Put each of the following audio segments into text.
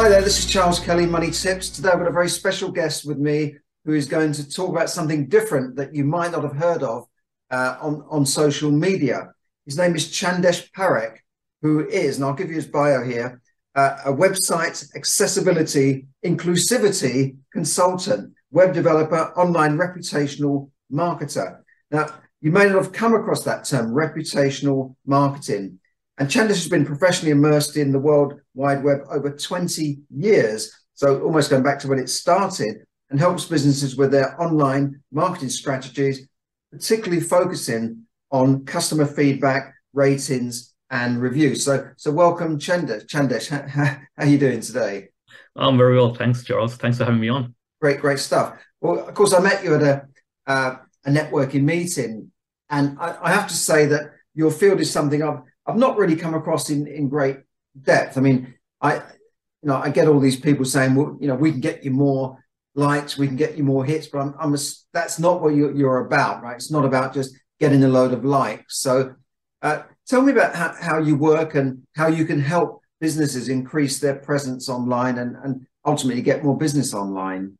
Hi there, this is Charles Kelly, Money Tips. Today I've got a very special guest with me who is going to talk about something different that you might not have heard of uh, on, on social media. His name is Chandesh Parekh, who is, and I'll give you his bio here, uh, a website accessibility inclusivity consultant, web developer, online reputational marketer. Now, you may not have come across that term, reputational marketing. And Chandesh has been professionally immersed in the World Wide Web over 20 years, so almost going back to when it started, and helps businesses with their online marketing strategies, particularly focusing on customer feedback, ratings, and reviews. So, so welcome, Chandesh. Chandesh, how, how are you doing today? I'm very well, thanks, Charles. Thanks for having me on. Great, great stuff. Well, of course, I met you at a uh, a networking meeting, and I, I have to say that your field is something I've I've not really come across in, in great depth. I mean, I you know I get all these people saying, well, you know, we can get you more likes, we can get you more hits, but I'm, I'm a, that's not what you're, you're about, right? It's not about just getting a load of likes. So, uh, tell me about how, how you work and how you can help businesses increase their presence online and, and ultimately get more business online.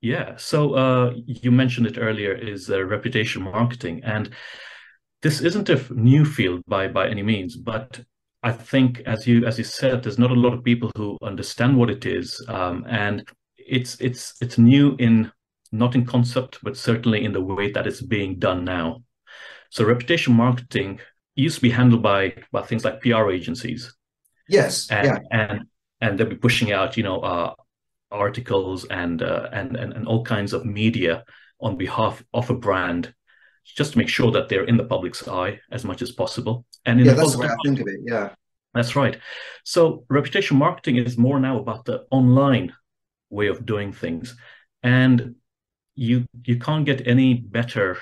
Yeah. So uh, you mentioned it earlier is uh, reputation marketing, and this isn't a new field by by any means, but I think, as you as you said, there's not a lot of people who understand what it is, um, and it's it's it's new in not in concept, but certainly in the way that it's being done now. So reputation marketing used to be handled by by things like PR agencies. Yes. And, yeah. And and they'll be pushing out, you know, uh, articles and, uh, and and and all kinds of media on behalf of a brand just to make sure that they're in the public's eye as much as possible. And yeah, that's the way I think of it. Yeah, that's right. So reputation marketing is more now about the online way of doing things, and you you can't get any better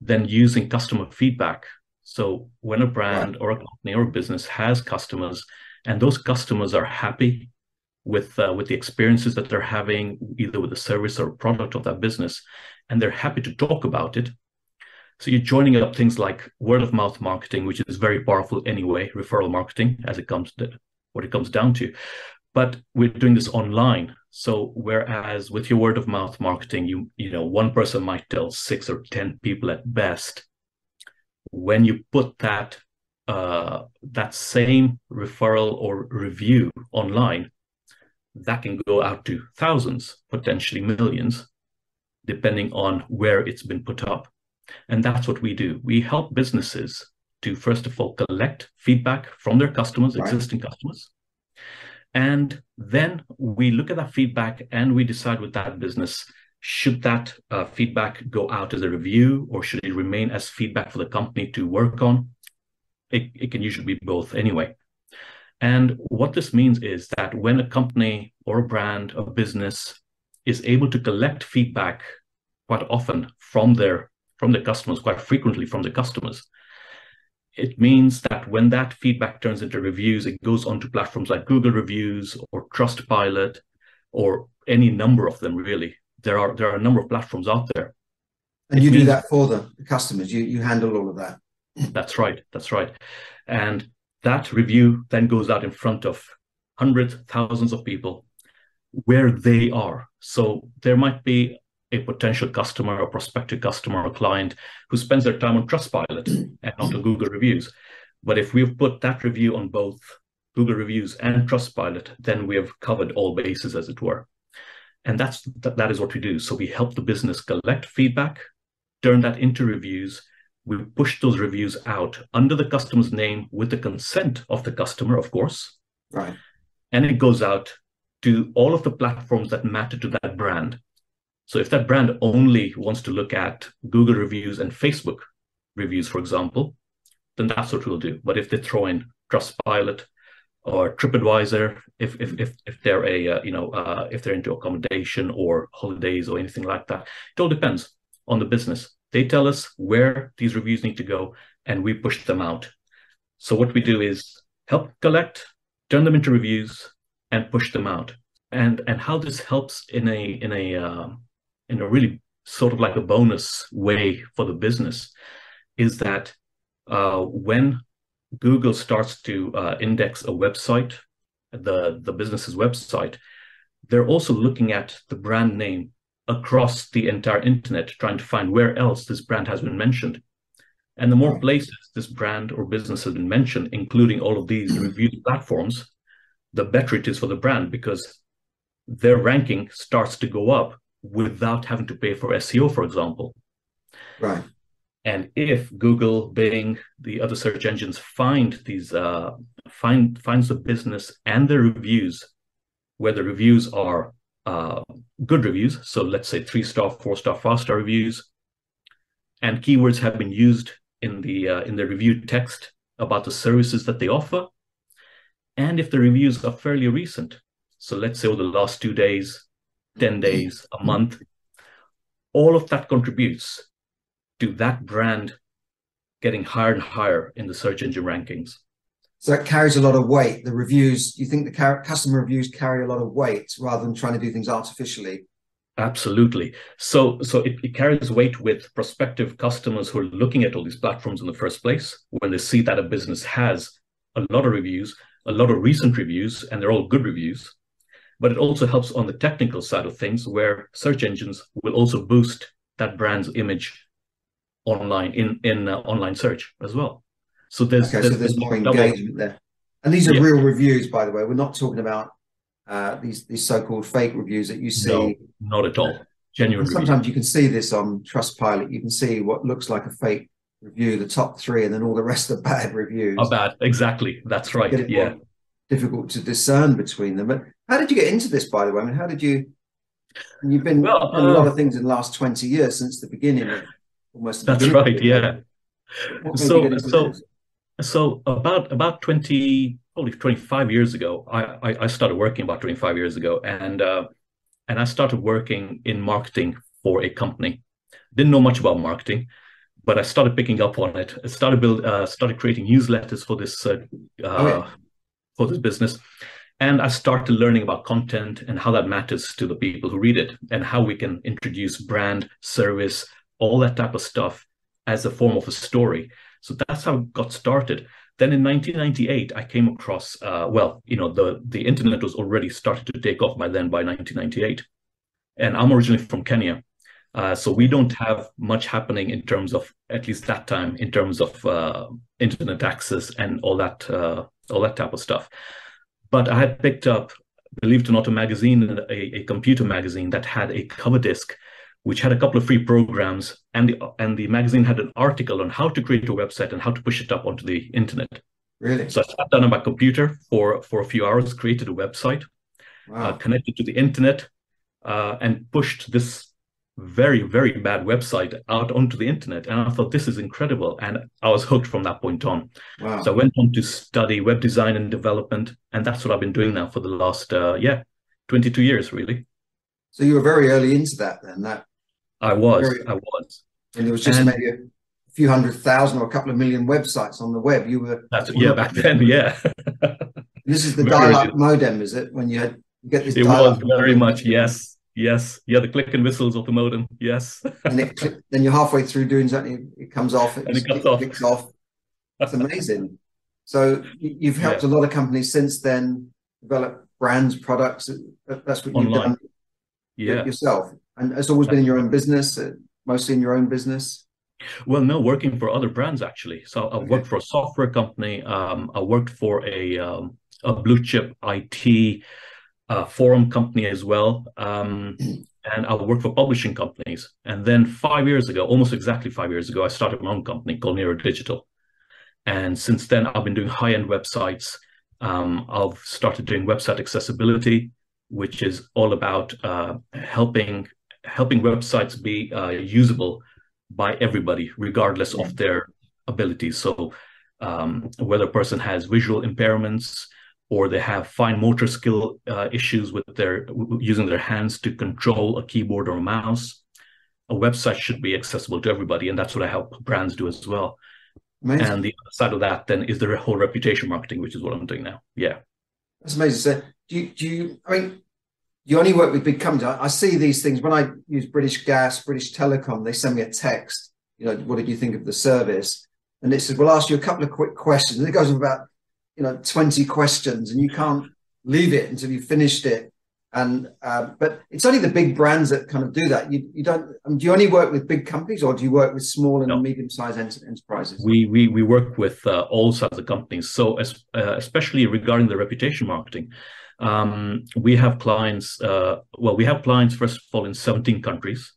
than using customer feedback. So when a brand right. or a company or a business has customers, and those customers are happy with uh, with the experiences that they're having, either with the service or product of that business, and they're happy to talk about it, so you're joining up things like word of mouth marketing, which is very powerful anyway, referral marketing, as it comes to what it comes down to. But we're doing this online. So whereas with your word of mouth marketing, you you know one person might tell six or ten people at best. When you put that uh, that same referral or review online, that can go out to thousands, potentially millions, depending on where it's been put up. And that's what we do. We help businesses to, first of all, collect feedback from their customers, right. existing customers. And then we look at that feedback and we decide with that business should that uh, feedback go out as a review or should it remain as feedback for the company to work on? It, it can usually be both anyway. And what this means is that when a company or a brand or business is able to collect feedback quite often from their from the customers, quite frequently from the customers. It means that when that feedback turns into reviews, it goes onto platforms like Google Reviews or Trustpilot or any number of them, really. There are there are a number of platforms out there. And it you means, do that for the customers. You you handle all of that. That's right. That's right. And that review then goes out in front of hundreds, thousands of people where they are. So there might be a potential customer or prospective customer or client who spends their time on Trustpilot and not on Google reviews. But if we've put that review on both Google reviews and Trustpilot, then we have covered all bases, as it were. And that's that, that is what we do. So we help the business collect feedback, turn that into reviews. We push those reviews out under the customer's name with the consent of the customer, of course. Right. And it goes out to all of the platforms that matter to that brand. So if that brand only wants to look at Google reviews and Facebook reviews, for example, then that's what we'll do. But if they throw in Trustpilot, or TripAdvisor if if if, if they're a uh, you know uh, if they're into accommodation or holidays or anything like that. It all depends on the business. They tell us where these reviews need to go, and we push them out. So what we do is help collect, turn them into reviews, and push them out. And and how this helps in a in a uh, in a really sort of like a bonus way for the business is that uh, when Google starts to uh, index a website, the the business's website, they're also looking at the brand name across the entire internet, trying to find where else this brand has been mentioned. And the more places this brand or business has been mentioned, including all of these review platforms, the better it is for the brand because their ranking starts to go up without having to pay for SEO, for example. Right. And if Google, Bing, the other search engines find these uh, find finds the business and the reviews, where the reviews are uh, good reviews, so let's say three star, four star, five star reviews, and keywords have been used in the uh, in the review text about the services that they offer, and if the reviews are fairly recent, so let's say over the last two days, ten days, a month, all of that contributes to that brand getting higher and higher in the search engine rankings. So that carries a lot of weight. The reviews, you think the customer reviews carry a lot of weight rather than trying to do things artificially? Absolutely. So, so it, it, carries weight with prospective customers who are looking at all these platforms in the first place. When they see that a business has a lot of reviews, a lot of recent reviews, and they're all good reviews. But it also helps on the technical side of things, where search engines will also boost that brand's image online in in uh, online search as well. So there's okay, there's, so there's more engagement there. And these are yeah. real reviews, by the way. We're not talking about uh, these these so-called fake reviews that you see. No, not at all. Genuine. Sometimes reviews. you can see this on Trustpilot. You can see what looks like a fake review, the top three, and then all the rest are bad reviews. Are bad. Exactly. That's right. Yeah. Difficult to discern between them. But how did you get into this, by the way? I mean, how did you? You've been well, uh, a lot of things in the last twenty years since the beginning of almost. That's right. Yeah. So so so about about twenty probably twenty five years ago, I, I, I started working about twenty five years ago, and uh, and I started working in marketing for a company. Didn't know much about marketing, but I started picking up on it. I started build uh, started creating newsletters for this uh, oh, yeah. For this business. And I started learning about content and how that matters to the people who read it and how we can introduce brand, service, all that type of stuff as a form of a story. So that's how it got started. Then in 1998, I came across, uh, well, you know, the, the internet was already started to take off by then, by 1998. And I'm originally from Kenya. Uh, so we don't have much happening in terms of, at least that time, in terms of uh, internet access and all that, uh, all that type of stuff. But I had picked up, believe it or not, a magazine, a, a computer magazine that had a cover disc which had a couple of free programs, and the and the magazine had an article on how to create a website and how to push it up onto the internet. Really? So I sat down on my computer for for a few hours, created a website, wow. uh, connected to the internet, uh, and pushed this very very bad website out onto the internet. And I thought this is incredible, and I was hooked from that point on. Wow. So I went on to study web design and development, and that's what I've been doing now for the last uh, yeah, twenty two years really. So you were very early into that then. That I was. Very, I was. And there was just and, maybe a few hundred thousand or a couple of million websites on the web. You were. That's yeah. Back then, yeah. this is the dial-up modem, is it? When you had you get this. It was very much yes. Yes, yeah, the click and whistles of the modem. Yes, and it, then you're halfway through doing something, it comes off, it, and it, it off. kicks off. That's amazing. so you've helped yeah. a lot of companies since then develop brands, products. That's what you've done. Yeah, yourself. And it's always been in your own business, uh, mostly in your own business. Well, no, working for other brands actually. So I okay. worked for a software company. Um, I worked for a um, a blue chip IT uh, forum company as well. Um, and I worked for publishing companies. And then five years ago, almost exactly five years ago, I started my own company called Nero Digital. And since then, I've been doing high end websites. Um, I've started doing website accessibility, which is all about uh, helping helping websites be uh, usable by everybody, regardless of their abilities. So, um, whether a person has visual impairments or they have fine motor skill uh, issues with their using their hands to control a keyboard or a mouse. A website should be accessible to everybody, and that's what I help brands do as well. Amazing. And the other side of that then is the whole reputation marketing, which is what I'm doing now. Yeah, that's amazing. So, do you, do you? I mean, you only work with big companies. I, I see these things when I use British Gas, British Telecom. They send me a text. You know, what did you think of the service? And it says, "We'll ask you a couple of quick questions." And it goes about you know 20 questions and you can't leave it until you've finished it. And uh, but it's only the big brands that kind of do that. You, you don't um, do you only work with big companies or do you work with small and no. medium-sized ent- enterprises? We we, we work with uh, all sizes of companies. So as, uh, especially regarding the reputation marketing um, we have clients uh, well we have clients first of all in 17 countries.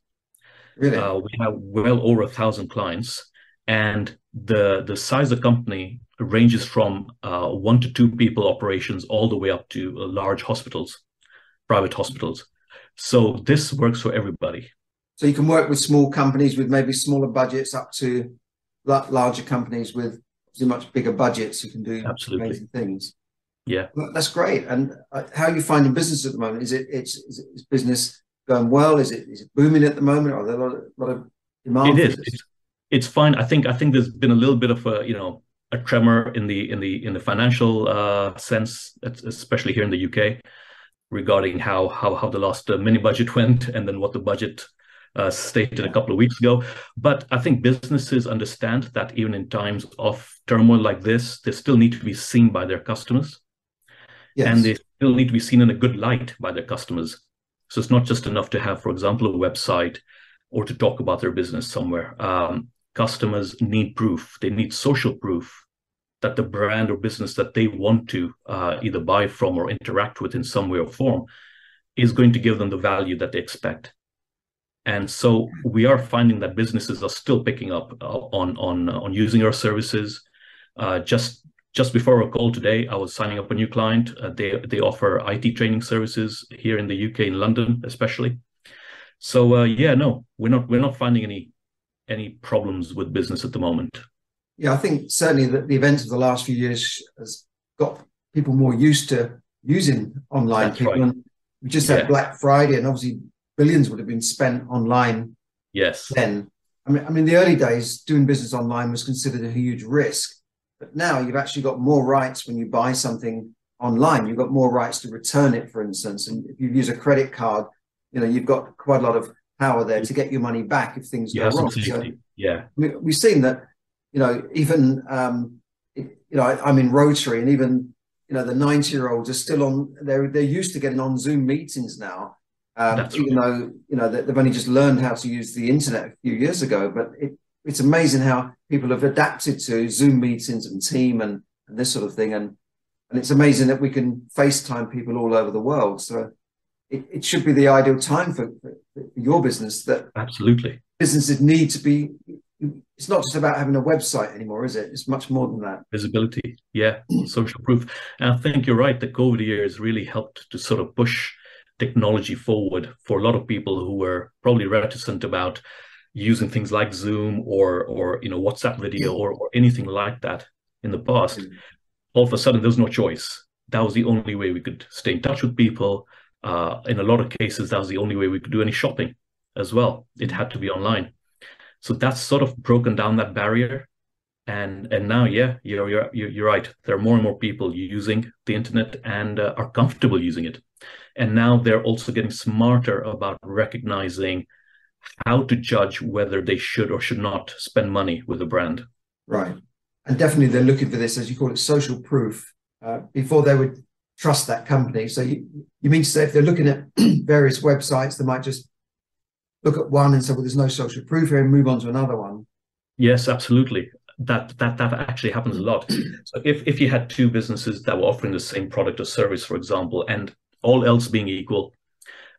Really? Uh, we have well over a thousand clients. And the the size of company ranges from uh, one to two people operations all the way up to uh, large hospitals, private hospitals. So this works for everybody. So you can work with small companies with maybe smaller budgets up to larger companies with much bigger budgets who can do Absolutely. amazing things. Yeah, well, that's great. And uh, how are you finding business at the moment? Is it it's is, it, is business going well? Is it is it booming at the moment? Are there a lot of, lot of demand? It is. It's, it's fine. I think I think there's been a little bit of a you know a tremor in the in the in the financial uh, sense, especially here in the UK, regarding how how how the last uh, mini budget went, and then what the budget uh, stated a couple of weeks ago. But I think businesses understand that even in times of turmoil like this, they still need to be seen by their customers, yes. and they still need to be seen in a good light by their customers. So it's not just enough to have, for example, a website or to talk about their business somewhere. Um, customers need proof. They need social proof that the brand or business that they want to uh, either buy from or interact with in some way or form is going to give them the value that they expect. And so we are finding that businesses are still picking up uh, on on on using our services. Uh, just just before our call today, I was signing up a new client. Uh, they they offer IT training services here in the UK, in London especially. So uh, yeah, no, we're not we're not finding any any problems with business at the moment? Yeah, I think certainly that the events of the last few years has got people more used to using online. That's people. Right. We just had yeah. Black Friday, and obviously billions would have been spent online. Yes. Then, I mean, I mean, the early days doing business online was considered a huge risk, but now you've actually got more rights when you buy something online. You've got more rights to return it, for instance, and if you use a credit card, you know you've got quite a lot of power there to get your money back if things go wrong. So, yeah, we, have seen that. You know, even um, you know, I, am in Rotary, and even you know the 90 year olds are still on. They're they're used to getting on Zoom meetings now. Um, even right. though you know they've only just learned how to use the internet a few years ago, but it, it's amazing how people have adapted to Zoom meetings and Team and, and this sort of thing, and and it's amazing that we can FaceTime people all over the world. So it, it should be the ideal time for, for, your business that absolutely. businesses need to be it's not just about having a website anymore is it? It's much more than that. Visibility. Yeah. Social proof. And i think you're right the covid year has really helped to sort of push technology forward for a lot of people who were probably reticent about using things like zoom or or you know whatsapp video or, or anything like that in the past. Mm. all of a sudden there's no choice. That was the only way we could stay in touch with people uh, in a lot of cases, that was the only way we could do any shopping as well. It had to be online. So that's sort of broken down that barrier. And and now, yeah, you're you're you're right. There are more and more people using the internet and uh, are comfortable using it. And now they're also getting smarter about recognizing how to judge whether they should or should not spend money with a brand. Right. And definitely they're looking for this, as you call it, social proof. Uh, before they would trust that company. So you, you mean to say if they're looking at various websites, they might just look at one and say, well, there's no social proof here and move on to another one. Yes, absolutely. That that that actually happens a lot. So if, if you had two businesses that were offering the same product or service, for example, and all else being equal,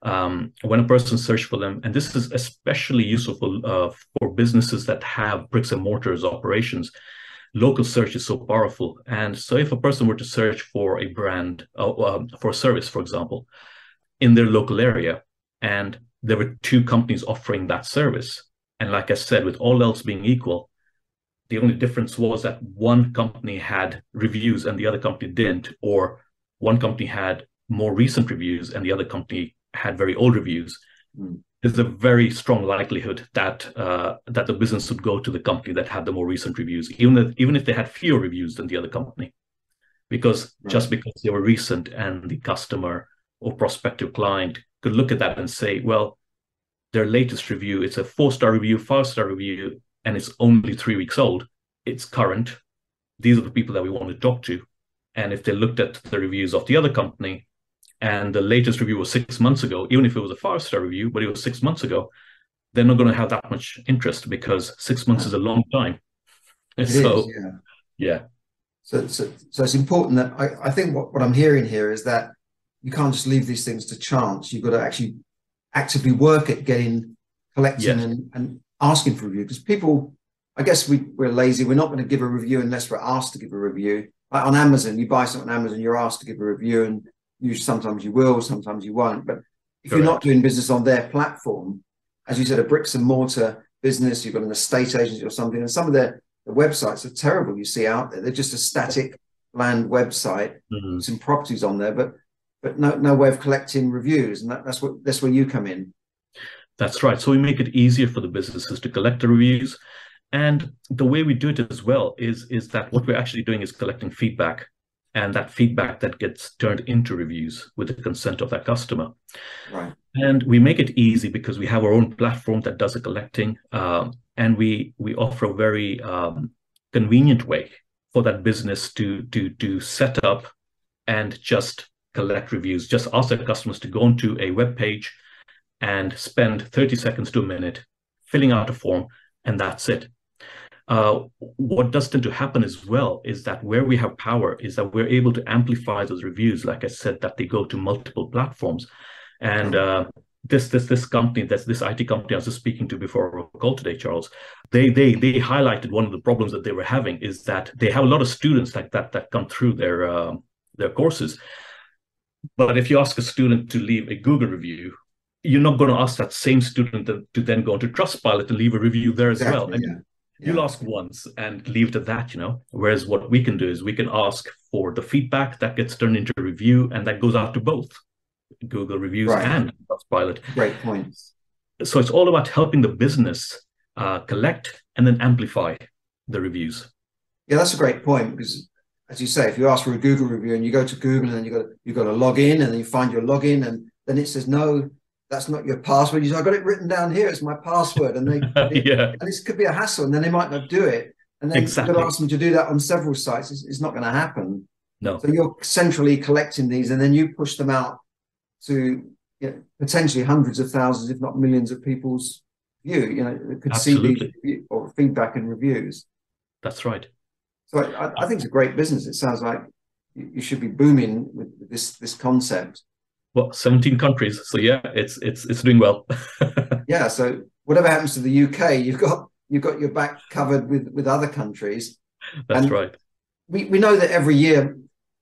um, when a person searches for them, and this is especially useful uh, for businesses that have bricks and mortars operations, local search is so powerful. And so, if a person were to search for a brand, uh, uh, for a service, for example, in their local area, and there were two companies offering that service, and like I said, with all else being equal, the only difference was that one company had reviews and the other company didn't, or one company had more recent reviews and the other company had very old reviews, mm. There's a very strong likelihood that uh, that the business would go to the company that had the more recent reviews, even if, even if they had fewer reviews than the other company, because right. just because they were recent and the customer or prospective client could look at that and say, well, their latest review, it's a four star review, five star review, and it's only three weeks old. It's current. These are the people that we want to talk to. And if they looked at the reviews of the other company and the latest review was six months ago, even if it was a five star review, but it was six months ago, they're not going to have that much interest because six months is a long time. It so, is, yeah. yeah. So, so, so it's important that I, I think what, what I'm hearing here is that you can't just leave these things to chance. You've got to actually actively work at getting, collecting yes. and, and asking for review because people, I guess we, we're lazy. We're not going to give a review unless we're asked to give a review. Like on Amazon, you buy something on Amazon, you're asked to give a review, and you sometimes you will, sometimes you won't. But if Correct. you're not doing business on their platform, as you said, a bricks and mortar business, you've got an estate agency or something, and some of their the websites are terrible. You see out there, they're just a static land website, mm-hmm. some properties on there, but but no no way of collecting reviews, and that, that's what that's where you come in. That's right. So we make it easier for the businesses to collect the reviews. And the way we do it as well is, is that what we're actually doing is collecting feedback and that feedback that gets turned into reviews with the consent of that customer. Right. And we make it easy because we have our own platform that does the collecting, um, and we we offer a very um, convenient way for that business to to to set up and just collect reviews. Just ask their customers to go onto a web page and spend 30 seconds to a minute filling out a form, and that's it. Uh, what does tend to happen as well is that where we have power is that we're able to amplify those reviews. Like I said, that they go to multiple platforms, and uh, this this this company, that's this IT company I was just speaking to before our call today, Charles. They they they highlighted one of the problems that they were having is that they have a lot of students like that that come through their uh, their courses. But if you ask a student to leave a Google review, you're not going to ask that same student to, to then go into Trustpilot and leave a review there as exactly, well. And yeah. You'll ask once and leave it at that, you know. Whereas what we can do is we can ask for the feedback that gets turned into a review and that goes out to both Google reviews right. and Trustpilot. Great points. So it's all about helping the business uh, collect and then amplify the reviews. Yeah, that's a great point because, as you say, if you ask for a Google review and you go to Google and then you got you got to log in and then you find your login and then it says no, that's not your password. You say, I got it written down here. It's my password. And they, yeah. and this could be a hassle. And then they might not do it. And then exactly. to ask them to do that on several sites. It's, it's not going to happen. No. So you're centrally collecting these and then you push them out to you know, potentially hundreds of thousands, if not millions of people's view, you know, could Absolutely. see these or feedback and reviews. That's right. So I, I think it's a great business. It sounds like you should be booming with this, this concept well 17 countries so yeah it's it's it's doing well. Yeah so whatever happens to the uk you've got you've got your back covered with with other countries. That's and right. we, we know that every year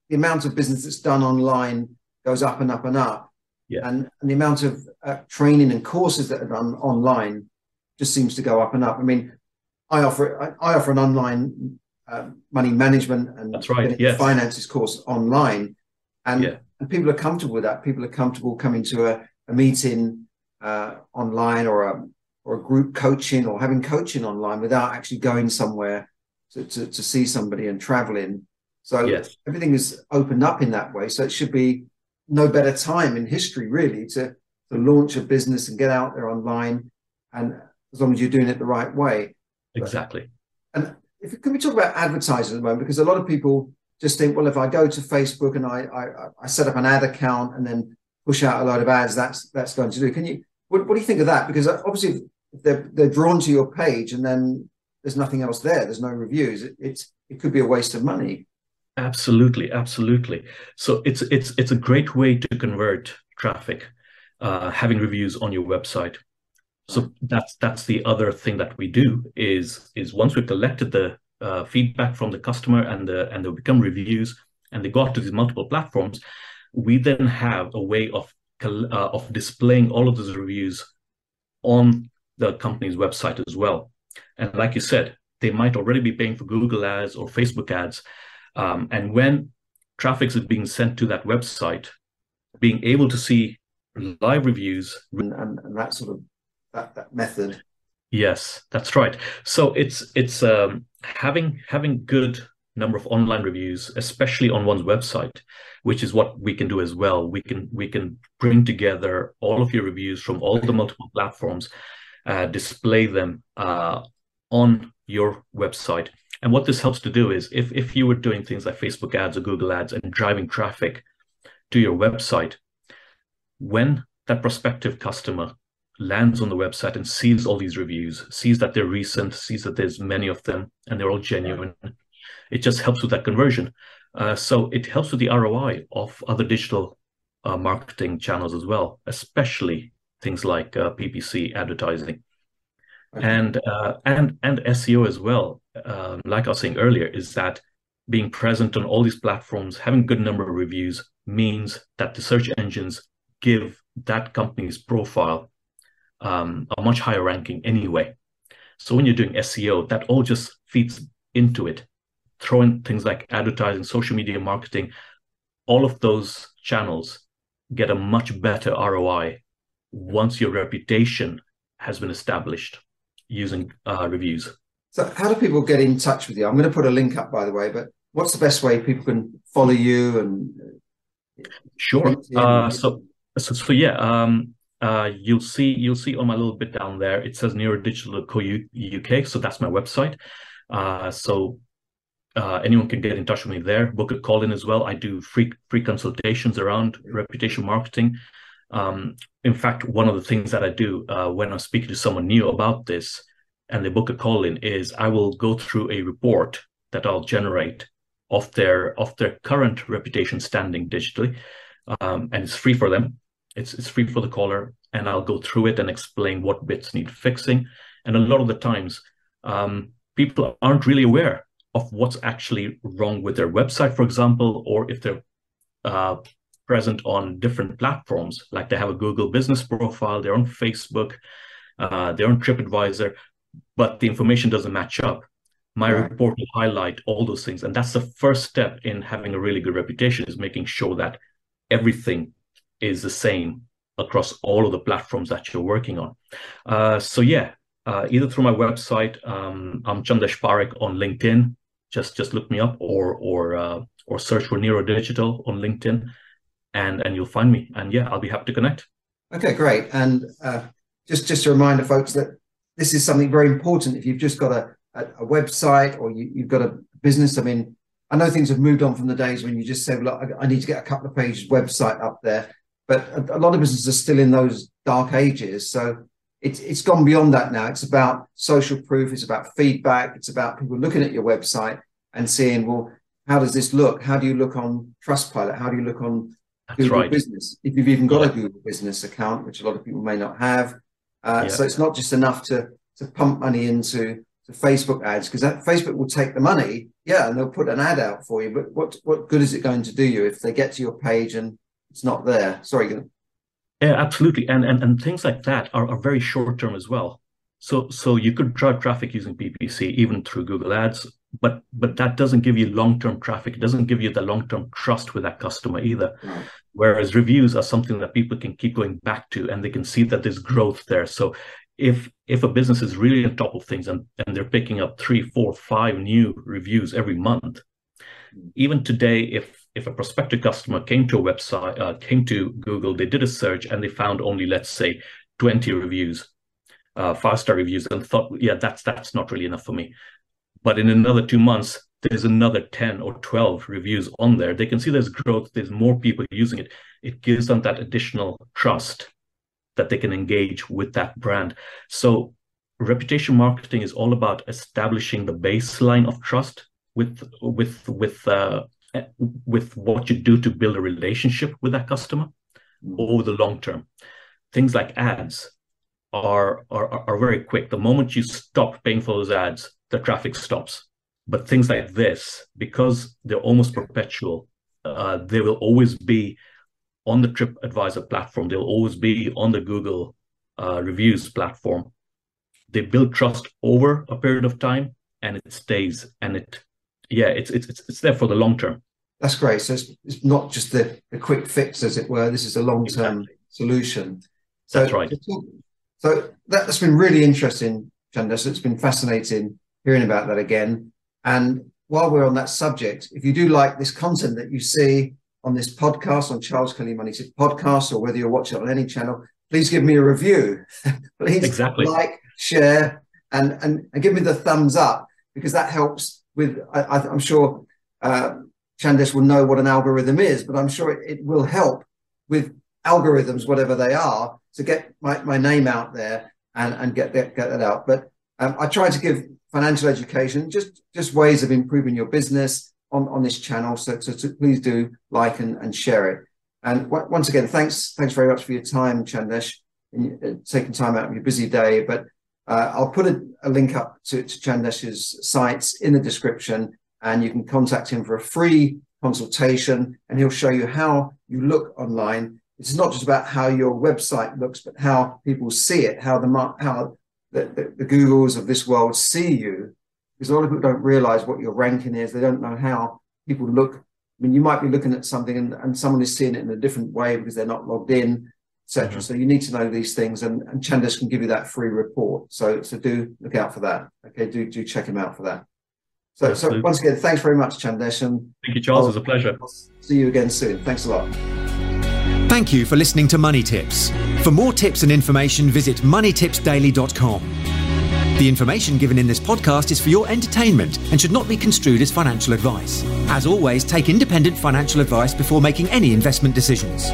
the amount of business that's done online goes up and up and up. Yeah. and, and the amount of uh, training and courses that are done online just seems to go up and up. I mean i offer i, I offer an online uh, money management and that's right yes. finances course online. And yeah and people are comfortable with that. People are comfortable coming to a, a meeting uh, online or a or a group coaching or having coaching online without actually going somewhere to, to, to see somebody and traveling. So yes. everything is opened up in that way. So it should be no better time in history really to to launch a business and get out there online, and as long as you're doing it the right way. Exactly. But, and if can we talk about advertising at the moment because a lot of people just think, well, if I go to Facebook and I, I, I set up an ad account and then push out a load of ads, that's that's going to do. Can you? What, what do you think of that? Because uh, obviously they're they're drawn to your page and then there's nothing else there. There's no reviews. It, it's it could be a waste of money. Absolutely, absolutely. So it's it's it's a great way to convert traffic, uh, having reviews on your website. So that's that's the other thing that we do is is once we've collected the uh, feedback from the customer and the and they become reviews and they go out to these multiple platforms, we then have a way of uh, of displaying all of those reviews on the company's website as well. And like you said, they might already be paying for Google ads or Facebook ads. Um, and when traffic is being sent to that website, being able to see live reviews and, and, and that sort of that, that method. Yes, that's right. So it's it's um, having having good number of online reviews, especially on one's website, which is what we can do as well. We can we can bring together all of your reviews from all the multiple platforms, uh, display them uh, on your website. And what this helps to do is if if you were doing things like Facebook ads or Google ads and driving traffic to your website, when that prospective customer lands on the website and sees all these reviews, sees that they're recent, sees that there's many of them and they're all genuine, it just helps with that conversion. Uh, so it helps with the ROI of other digital uh, marketing channels as well, especially things like uh, PPC advertising. Okay. And uh, and and SEO as well. Um, like I was saying earlier, is that being present on all these platforms, having good number of reviews means that the search engines give that company's profile um, a much higher ranking anyway. So when you're doing SEO, that all just feeds into it. Throwing things like advertising, social media marketing, all of those channels get a much better ROI once your reputation has been established using uh, reviews. So, how do people get in touch with you? I'm going to put a link up, by the way, but what's the best way people can follow you and? Sure. Uh, so, so, so yeah. Um, uh, you'll see you'll see on my little bit down there it says neurodigital.co UK, so that's my website. Uh, so uh, anyone can get in touch with me there. Book a call in as well. I do free free consultations around reputation marketing. Um, in fact, one of the things that I do uh, when I'm speaking to someone new about this, and they book a call in, is I will go through a report that I'll generate of their of their current reputation standing digitally, um, and it's free for them. It's it's free for the caller, and I'll go through it and explain what bits need fixing. And a lot of the times, um, people aren't really aware of what's actually wrong with their website, for example, or if they're uh, present on different platforms, like they have a Google business profile, they're on Facebook, uh, they're on TripAdvisor, but the information doesn't match up. My right. report will highlight all those things. And that's the first step in having a really good reputation is making sure that everything is the same across all of the platforms that you're working on. Uh, so yeah, uh, either through my website, um, I'm Chandesh Parekh on LinkedIn. Just just look me up, or or uh, or search for Neuro Digital on LinkedIn, and and you'll find me. And yeah, I'll be happy to connect. Okay, great. And uh, just just a reminder, folks, that this is something very important. If you've just got a a, a website or you, you've got a business, I mean, I know things have moved on from the days when you just said, "Look, I, I need to get a couple of pages website up there." But a, lot of businesses are still in those dark ages. So it's it's gone beyond that now. It's about social proof. It's about feedback. It's about people looking at your website and seeing, well, how does this look? How do you look on Trustpilot? How do you look on That's Google right. Business? If you've even got yeah. a Google Business account, which a lot of people may not have, uh, yeah. so it's not just enough to to pump money into to Facebook ads because that Facebook will take the money, yeah, and they'll put an ad out for you. But what what good is it going to do you if they get to your page and it's not there? Sorry, yeah, absolutely. And and and things like that are, are very short term as well. So so you could drive traffic using PPC even through Google Ads, but but that doesn't give you long term traffic. It doesn't give you the long term trust with that customer either. Right. Whereas reviews are something that people can keep going back to and they can see that there's growth there. So if if a business is really on top of things and, and they're picking up three, four, five new reviews every month, hmm. even today, if if a prospective customer came to a website, uh, came to Google, they did a search and they found only, let's say, 20 reviews, uh, five star reviews, and thought, yeah, that's that's not really enough for me. But in another two months, there's another 10 or 12 reviews on there. They can see there's growth, there's more people using it. It gives them that additional trust that they can engage with that brand. So reputation marketing is all about establishing the baseline of trust with with with uh, with what you do to build a relationship with that customer mm. over the long term. Things like ads are, are are very quick. The moment you stop paying for those ads, the traffic stops. But things like this, because they're almost perpetual, uh, they will always be on the TripAdvisor platform. They'll always be on the Google uh, reviews platform. They build trust over a period of time, and it stays. And it yeah, it's it's it's there for the long term. that's great. So it's, it's not just the, the quick fix, as it were. This is a long term exactly. solution. So, that's right. So that, has been really interesting, Chandesh. It's been fascinating hearing about that again. And while we're on that subject, if you do like this content that you see on this podcast, on Charles Kelly Money podcast, or whether you're watching it on any channel, please give me a review. please exactly. like, share, and, and, and give me the thumbs up because that helps with, I, am sure uh, Chandesh will know what an algorithm is, but I'm sure it, it will help with algorithms, whatever they are, to get my, my name out there and, and get that, get that out. But um, I try to give financial education, just, just ways of improving your business on, on this channel. So, so, so please do like and, and share it. And once again, thanks, thanks very much for your time, Chandesh, and uh, taking time out of your busy day. But uh, I'll put a, a, link up to, to Chandesh's sites in the description, and you can contact him for a free consultation, and he'll show you how you look online. It's not just about how your website looks, but how people see it, how the how the, the, the Googles of this world see you. Because a lot of people don't realize what your ranking is. They don't know how people look. I mean, you might be looking at something and, and someone is seeing it in a different way because they're not logged in etc. Mm-hmm. So you need to know these things, and, and Chandesh can give you that free report. So so do look out for that. Okay, do do check him out for that. So so once again, thanks very much, Chandesh, and thank you, Charles. I'll, it was a pleasure. I'll see you again soon. Thanks a lot. Thank you for listening to Money Tips. For more tips and information, visit moneytipsdaily.com. The information given in this podcast is for your entertainment and should not be construed as financial advice. As always, take independent financial advice before making any investment decisions.